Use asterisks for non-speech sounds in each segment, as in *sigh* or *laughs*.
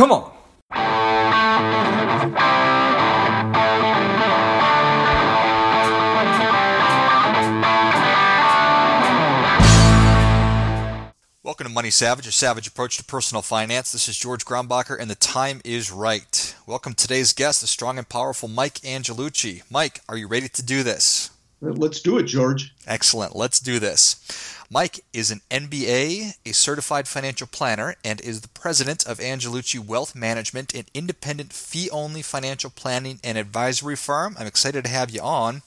Come on. Welcome to Money Savage, a savage approach to personal finance. This is George Grombacher, and the time is right. Welcome today's guest, the strong and powerful Mike Angelucci. Mike, are you ready to do this? Let's do it, George. Excellent. Let's do this. Mike is an MBA, a certified financial planner, and is the president of Angelucci Wealth Management, an independent fee only financial planning and advisory firm. I'm excited to have you on.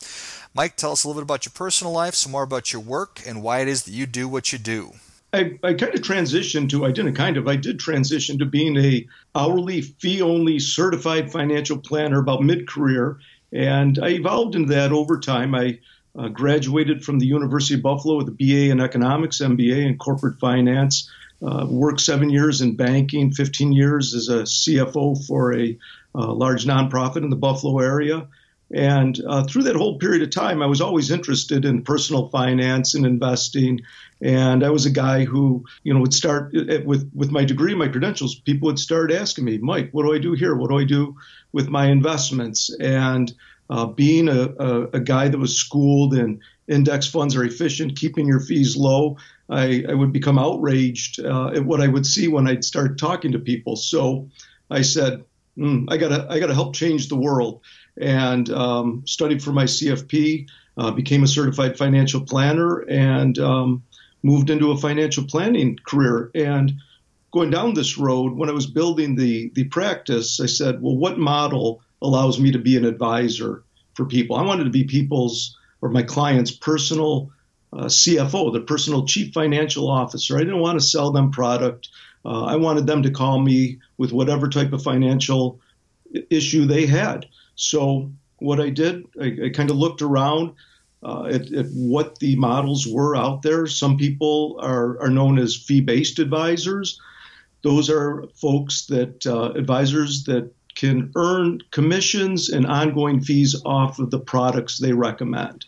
Mike, tell us a little bit about your personal life, some more about your work, and why it is that you do what you do. I, I kind of transitioned to I didn't kind of I did transition to being a hourly fee only certified financial planner about mid career and I evolved into that over time. I uh, graduated from the University of Buffalo with a BA in economics, MBA in corporate finance. Uh, worked seven years in banking, 15 years as a CFO for a uh, large nonprofit in the Buffalo area. And uh, through that whole period of time, I was always interested in personal finance and investing. And I was a guy who, you know, would start uh, with with my degree, my credentials. People would start asking me, Mike, what do I do here? What do I do with my investments? And uh, being a, a, a, guy that was schooled in index funds are efficient, keeping your fees low, I, I would become outraged uh, at what I would see when I'd start talking to people. So I said, mm, I gotta I gotta help change the world, and um, studied for my CFP, uh, became a certified financial planner, and um, moved into a financial planning career. And going down this road, when I was building the the practice, I said, well, what model allows me to be an advisor for people. I wanted to be people's or my clients' personal uh, CFO, the personal chief financial officer. I didn't want to sell them product. Uh, I wanted them to call me with whatever type of financial issue they had. So what I did, I, I kind of looked around uh, at, at, what the models were out there. Some people are, are known as fee-based advisors. Those are folks that uh, advisors that can earn commissions and ongoing fees off of the products they recommend.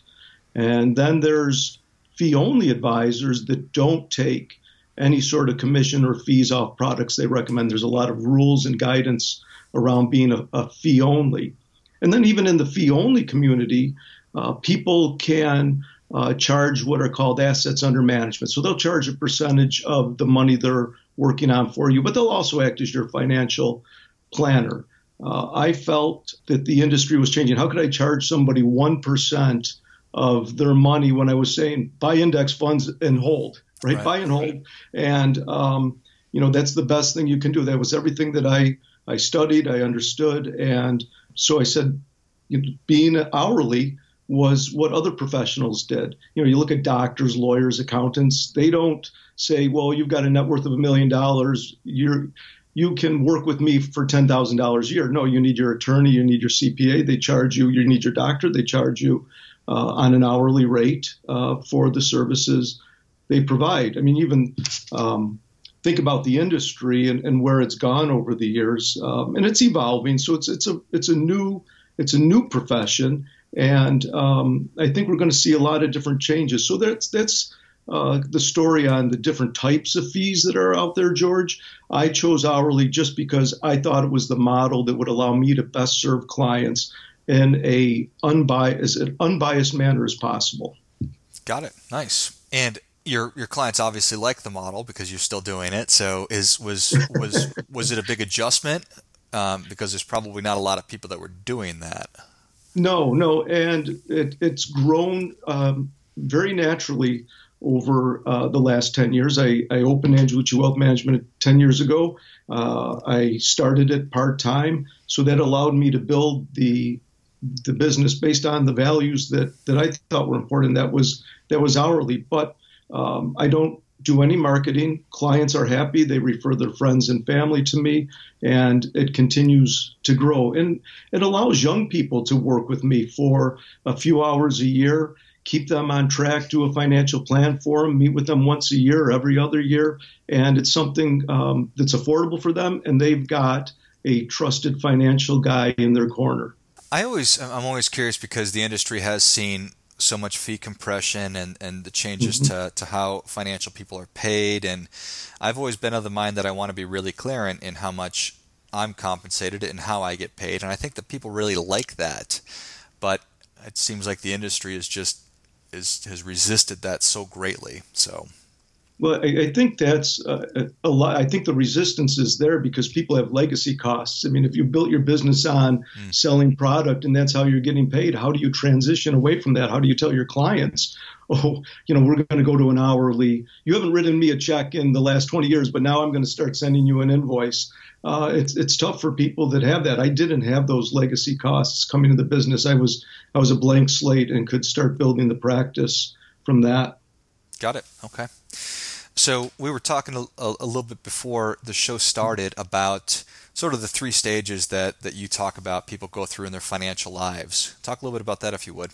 And then there's fee only advisors that don't take any sort of commission or fees off products they recommend. There's a lot of rules and guidance around being a, a fee only. And then, even in the fee only community, uh, people can uh, charge what are called assets under management. So they'll charge a percentage of the money they're working on for you, but they'll also act as your financial planner uh, I felt that the industry was changing. How could I charge somebody 1% of their money when I was saying buy index funds and hold, right? right. Buy and hold. And, um, you know, that's the best thing you can do. That was everything that I, I studied, I understood. And so I said, you know, being hourly was what other professionals did. You know, you look at doctors, lawyers, accountants, they don't say, well, you've got a net worth of a million dollars. You're, you can work with me for $10,000 a year. No, you need your attorney, you need your CPA, they charge you, you need your doctor, they charge you uh, on an hourly rate uh, for the services they provide. I mean, even um, think about the industry and, and, where it's gone over the years, um, and it's evolving. So it's it's a it's a new it's a new profession, and um, I think we're going to see a lot of different changes. So that's that's uh, the story on the different types of fees that are out there, George. I chose hourly just because I thought it was the model that would allow me to best serve clients in a unbiased, an unbiased manner as possible. Got it. Nice. And your your clients obviously like the model because you're still doing it. So is was was *laughs* was it a big adjustment? Um, because there's probably not a lot of people that were doing that. No, no, and it, it's grown um, very naturally over uh, the last 10 years. I, I opened Angelucci Wealth Management 10 years ago. Uh, I started it part time, so that allowed me to build the the business based on the values that, that I thought were important. That was that was hourly, but um, I don't do any marketing. Clients are happy; they refer their friends and family to me, and it continues to grow. And it allows young people to work with me for a few hours a year keep them on track, do a financial plan for them, meet with them once a year every other year. And it's something um, that's affordable for them, and they've got a trusted financial guy in their corner. I always, I'm always curious because the industry has seen so much fee compression and, and the changes mm-hmm. to, to how financial people are paid. And I've always been of the mind that I want to be really clear in, in how much I'm compensated and how I get paid. And I think that people really like that. But it seems like the industry is just is has resisted that so greatly. So well, I, I think that's uh, a lot. I think the resistance is there because people have legacy costs. I mean, if you built your business on mm. selling product and that's how you're getting paid, how do you transition away from that? How do you tell your clients, *laughs* oh, you know, we're going to go to an hourly? You haven't written me a check in the last 20 years, but now I'm going to start sending you an invoice. Uh, it's it's tough for people that have that. I didn't have those legacy costs coming to the business. I was I was a blank slate and could start building the practice from that. Got it. Okay. So we were talking a, a, little bit before the show started about sort of the three stages that, that you talk about people go through in their financial lives. Talk a little bit about that if you would.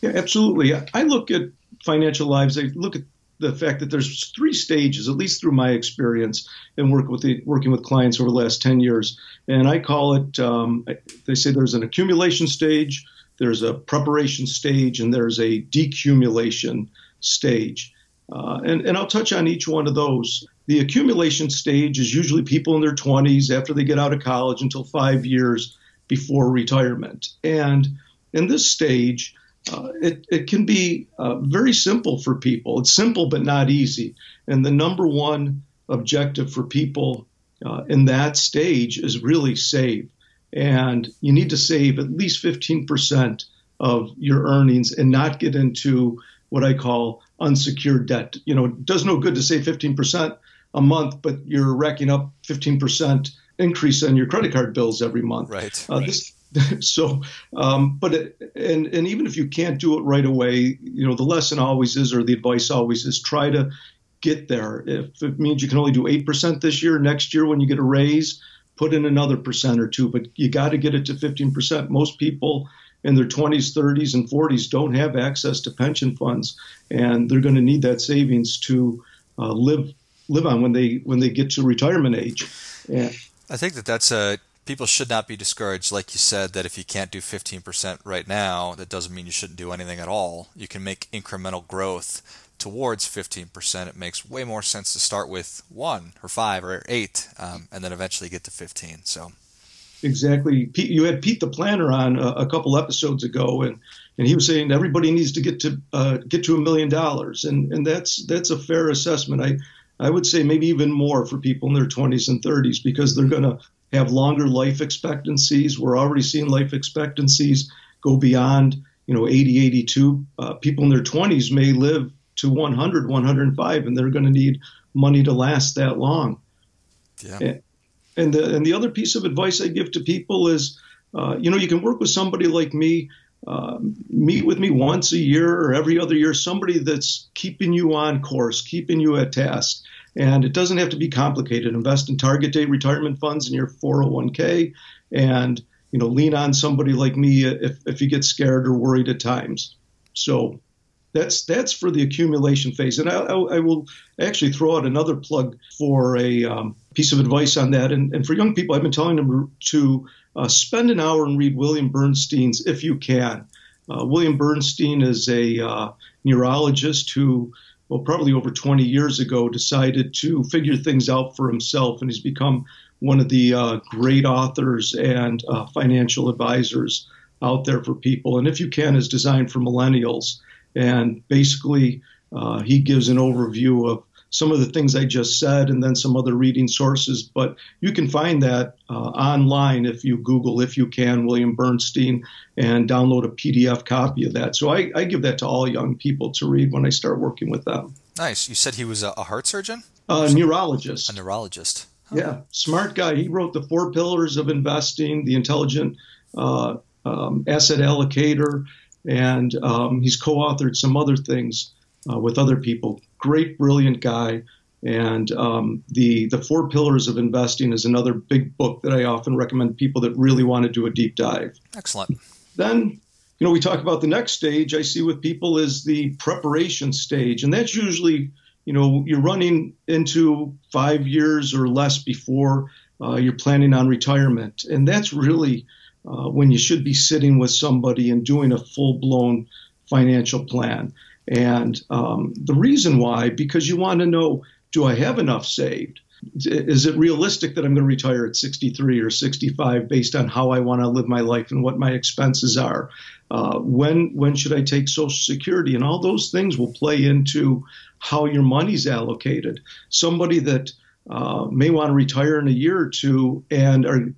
Yeah, absolutely. I look at financial lives. I look at the fact that there's three stages, at least through my experience and work with the, working with clients over the last 10 years. And I call it, um, they say there's an accumulation stage, there's a preparation stage, and there's a decumulation stage. Uh, and, and I'll touch on each one of those. The accumulation stage is usually people in their 20s after they get out of college until five years before retirement. And in this stage, uh, it, it can be uh, very simple for people. It's simple but not easy. And the number one objective for people uh, in that stage is really save. And you need to save at least 15% of your earnings and not get into what I call unsecured debt. You know, it does no good to save 15% a month, but you're racking up 15% increase in your credit card bills every month. Right. Uh, right. This, *laughs* so, um, but it, and and even if you can't do it right away, you know, the lesson always is, or the advice always is, try to get there. If it means you can only do eight percent this year, next year when you get a raise, put in another percent or two. But you got to get it to 15 percent. Most people in their 20s, 30s, and 40s don't have access to pension funds, and they're going to need that savings to uh, live live on when they when they get to retirement age. Yeah. I think that that's a people should not be discouraged. Like you said, that if you can't do 15% right now, that doesn't mean you shouldn't do anything at all. You can make incremental growth towards 15%. It makes way more sense to start with one or five or eight, um, and then eventually get to 15. So exactly. Pete, you had Pete the Planner on a, a, couple episodes ago, and and he was saying everybody needs to get to uh, get to a million dollars, and and that's that's a fair assessment. I I would say maybe even more for people in their 20s and 30s because they're going to have longer life expectancies. We're already seeing life expectancies go beyond you know 80, 82. Uh, people in their 20s may live to 100, 105, and they're going to need money to last that long. Yeah. And the, and the other piece of advice I give to people is, uh, you know, you can work with somebody like me, uh, meet with me once a year or every other year, somebody that's keeping you on course, keeping you at task. And it doesn't have to be complicated. Invest in target date retirement funds in your 401k and, you know, lean on somebody like me if, if you get scared or worried at times. So that's that's for the accumulation phase. And I, I, I will actually throw out another plug for a um, piece of advice on that. And, and, for young people, I've been telling them to uh, spend an hour and read William Bernstein's If You Can. Uh, William Bernstein is a uh, neurologist who, well, probably over 20 years ago, decided to figure things out for himself, and he's become one of the uh, great authors and uh, financial advisors out there for people. And If You Can is designed for millennials. And basically, uh, he gives an overview of some of the things I just said and then some other reading sources. But you can find that uh, online if you Google, if you can, William Bernstein, and download a PDF copy of that. So I, I give that to all young people to read when I start working with them. Nice. You said he was a, a heart surgeon? A neurologist. A neurologist. Yeah, smart guy. He wrote the four pillars of investing, the intelligent uh, um, asset allocator, and um, he's co-authored some other things uh, with other people. Great, brilliant guy. And um, the the Four Pillars of Investing is another big book that I often recommend people that really want to do a deep dive. Excellent. Then, you know, we talk about the next stage. I see with people is the preparation stage, and that's usually, you know, you're running into five years or less before uh, you're planning on retirement, and that's really uh, when you should be sitting with somebody and doing a full blown financial plan. And um, the reason why, because you want to know do I have enough saved? is it realistic that I'm going to retire at 63 or 65 based on how I want to live my life and what my expenses are? Uh, when when should I take Social Security? And all those things will play into how your money's allocated. Somebody that uh, may want to retire in a year or two and are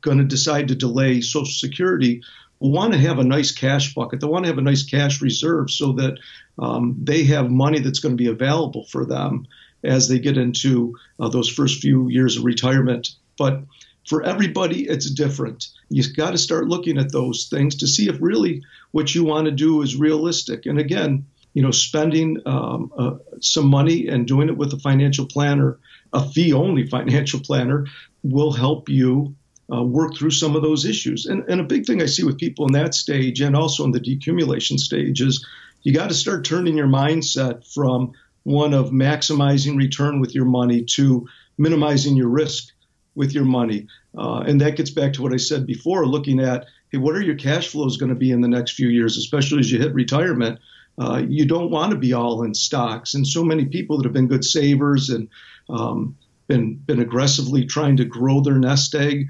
going to decide to delay Social Security want to have a nice cash bucket. They want to have a nice cash reserve so that um, they have money that's going to be available for them as they get into uh, those first few years of retirement. But for everybody, it's different. You've got to start looking at those things to see if really what you want to do is realistic. And again, you know, spending um, uh, some money and doing it with a financial planner, a fee only *laughs* financial planner, will help you uh, work through some of those issues. And, and a big thing I see with people in that stage and also in the decumulation stage is you got to start turning your mindset from one of maximizing return with your money to minimizing your risk with your money. Uh, and that gets back to what I said before looking at, hey, what are your cash flows going to be in the next few years, especially as you hit retirement? Uh, you don't want to be all in stocks. And so many people that have been good savers and um, been, been aggressively trying to grow their nest egg.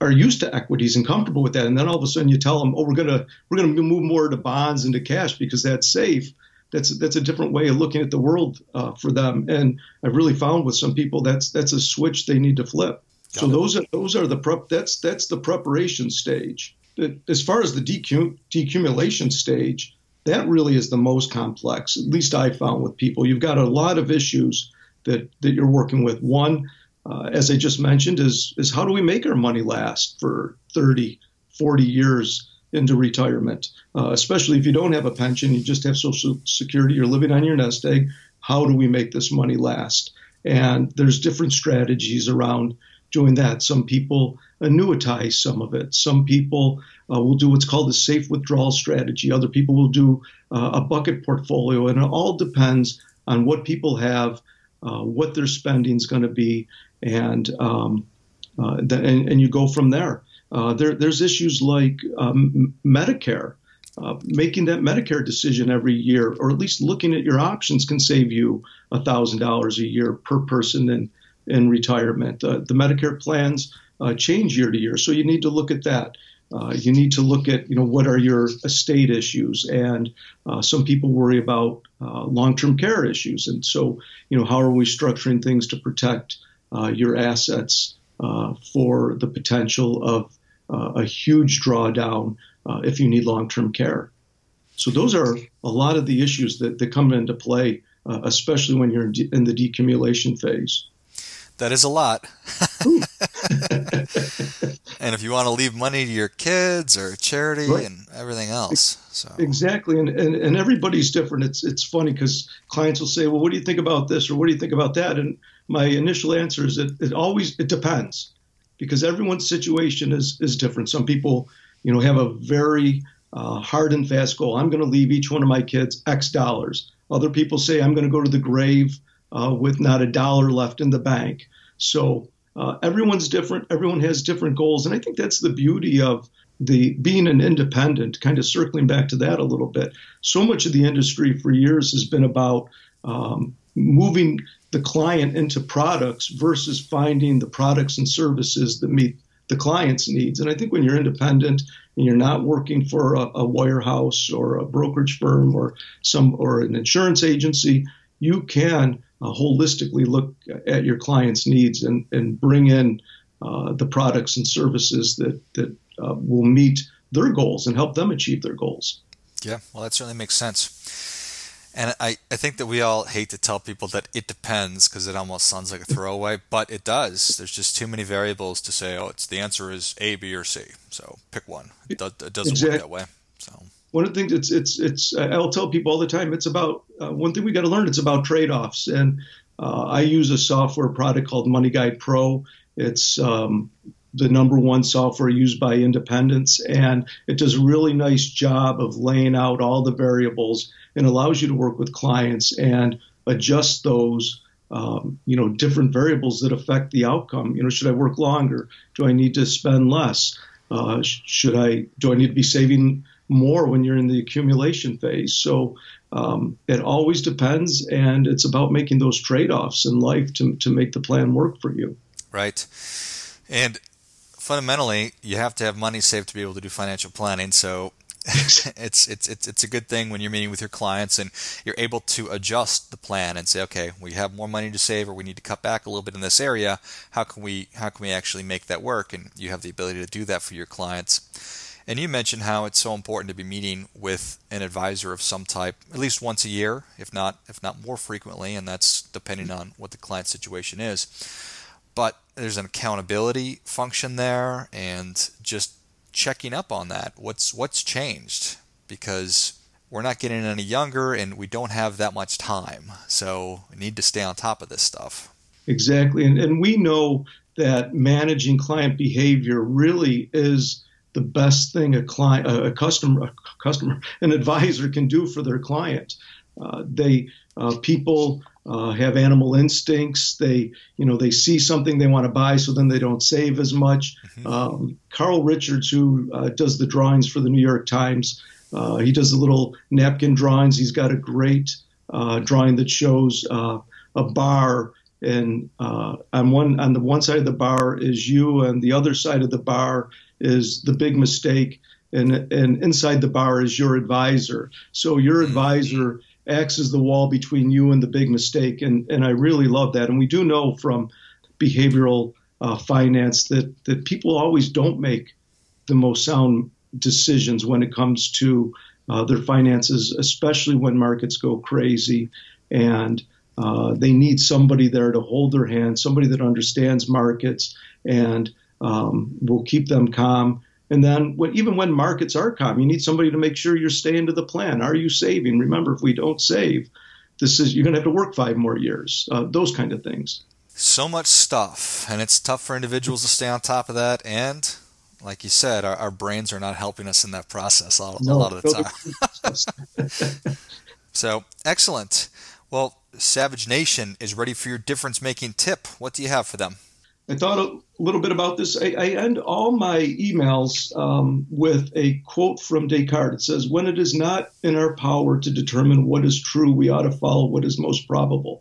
Are used to equities and comfortable with that, and then all of a sudden you tell them, "Oh, we're gonna we're gonna move more to bonds and to cash because that's safe." that's that's a different way of looking at the world uh, for them. And I've really found with some people that's that's a switch they need to flip. Got so it. those are those are the prep. That's that's the preparation stage. As far as the decum, decumulation stage, that really is the most complex. At least I found with people, you've got a lot of issues that that you're working with. One, uh, as I just mentioned, is is how do we make our money last for 30, 40 years? into retirement, uh, especially if you don't have a pension, you just have Social Security, you're living on your nest egg. How do we make this money last? And there's different strategies around doing that. Some people annuitize some of it. Some people uh, will do what's called a safe withdrawal strategy. Other people will do uh, a bucket portfolio. And it all depends on what people have, uh, what their spending is going to be, and, um, uh, the, and, and you go from there. Uh, there, there's issues like um, Medicare. Uh, making that Medicare decision every year, or at least looking at your options, can save you $1,000 a year per person in, in retirement. Uh, the Medicare plans uh, change year to year, so you need to look at that. Uh, you need to look at, you know, what are your estate issues, and some people worry about long-term care issues, and so, you know, how are we structuring things to protect your assets for the potential of uh, a huge drawdown uh, if you need long term care. So, those are a lot of the issues that, that come into play, uh, especially when you're in, de- in the decumulation phase. That is a lot. *laughs* and if you want to leave money to your kids or charity right. and everything else. So. Exactly. And, and, and everybody's different. It's, it's funny because clients will say, well, what do you think about this? Or what do you think about that? And my initial answer is that it always, it depends because everyone's situation is is different. Some people, you know, have a very uh, hard and fast goal. I'm going to leave each one of my kids X dollars. Other people say I'm going to go to the grave uh, with not a dollar left in the bank. So uh, everyone's different. Everyone has different goals, and I think that's the beauty of the being an independent. Kind of circling back to that a little bit. So much of the industry for years has been about um, moving the client into products versus finding the products and services that meet the client's needs. And I think when you're independent and you're not working for a, a wirehouse or a brokerage firm or some or an insurance agency, you can uh, holistically look at your client's needs and, and bring in uh, the products and services that that uh, will meet their goals and help them achieve their goals. Yeah, well, that certainly makes sense. And I, I think that we all hate to tell people that it depends because it almost sounds like a throwaway, but it does. There's just too many variables to say, oh, it's the answer is A, B, or C. So pick one. It, does, it doesn't exactly. work that way. So one of the things it's it's it's I'll tell people all the time. It's about uh, one thing we got to learn. It's about trade offs, and uh, I use a software product called Money Guide Pro. It's um, the number one software used by independents, and it does a really nice job of laying out all the variables and allows you to work with clients and adjust those. Um, you know, different variables that affect the outcome. You know, should I work longer? Do I need to spend less? Uh, should I? Do I need to be saving more when you're in the accumulation phase? So um, it always depends, and it's about making those trade offs in life to, to make the plan work for you. Right. And fundamentally, you have to have money saved to be able to do financial planning. So *laughs* it's, it's it's it's a good thing when you're meeting with your clients and you're able to adjust the plan and say, okay, we have more money to save, or we need to cut back a little bit in this area. How can we how can we actually make that work? And you have the ability to do that for your clients. And you mentioned how it's so important to be meeting with an advisor of some type at least once a year, if not if not more frequently, and that's depending on what the client situation is. But there's an accountability function there, and just checking up on that. What's what's changed? Because we're not getting any younger and we don't have that much time. So we need to stay on top of this stuff. Exactly. And, and we know that managing client behavior really is the best thing a client, a customer, a customer, an advisor can do for their client. Uh, they uh, people uh, have animal instincts. They, you know, they see something they want to buy, so then they don't save as much. Mm-hmm. Um, Carl Richards, who uh, does the drawings for the New York Times, uh, he does the little napkin drawings. He's got a great uh, drawing that shows uh, a bar, and uh, on one on the one side of the bar is you, and the other side of the bar is the big mistake, and and inside the bar is your advisor. So your mm-hmm. advisor acts as the wall between you and the big mistake. And, and I really love that. And we do know from behavioral uh, finance that, that people always don't make the most sound decisions when it comes to uh, their finances, especially when markets go crazy. And uh, they need somebody there to hold their hand, somebody that understands markets and um, will keep them calm and then when, even when markets are calm, you need somebody to make sure you're staying to the plan. Are you saving? Remember, if we don't save, this is you're going to have to work five more years. Uh, those kind of things. So much stuff, and it's tough for individuals to stay on top of that. And like you said, our, our brains are not helping us in that process a, no, a lot of the time. *laughs* so excellent. Well, Savage Nation is ready for your difference making tip. What do you have for them? I thought a little bit about this. I, I end all my emails um, with a quote from Descartes. It says, When it is not in our power to determine what is true, we ought to follow what is most probable.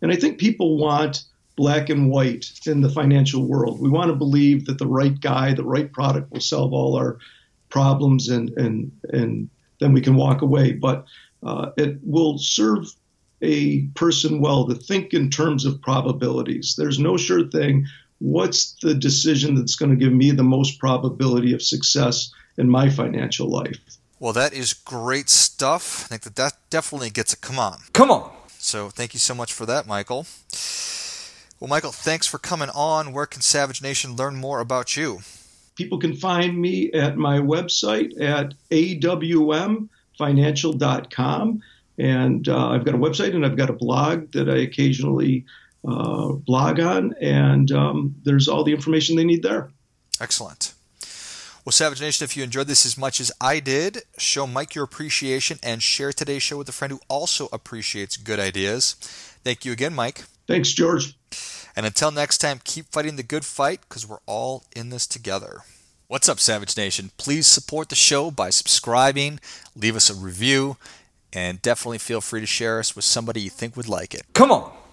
And I think people want black and white in the financial world. We want to believe that the right guy, the right product will solve all our problems and, and, and then we can walk away. But uh, it will serve a person well to think in terms of probabilities. There's no sure thing what's the decision that's going to give me the most probability of success in my financial life? Well, that is great stuff. I think that that definitely gets a come on. Come on. So thank you so much for that, Michael. Well, Michael, thanks for coming on. Where can Savage Nation learn more about you? People can find me at my website at awmfinancial.com. And uh, I've got a website and I've got a blog that I occasionally uh, blog on, and um, there's all the information they need there. Excellent. Well, Savage Nation, if you enjoyed this as much as I did, show Mike your appreciation and share today's show with a friend who also appreciates good ideas. Thank you again, Mike. Thanks, George. And until next time, keep fighting the good fight because we're all in this together. What's up, Savage Nation? Please support the show by subscribing, leave us a review, and definitely feel free to share us with somebody you think would like it. Come on.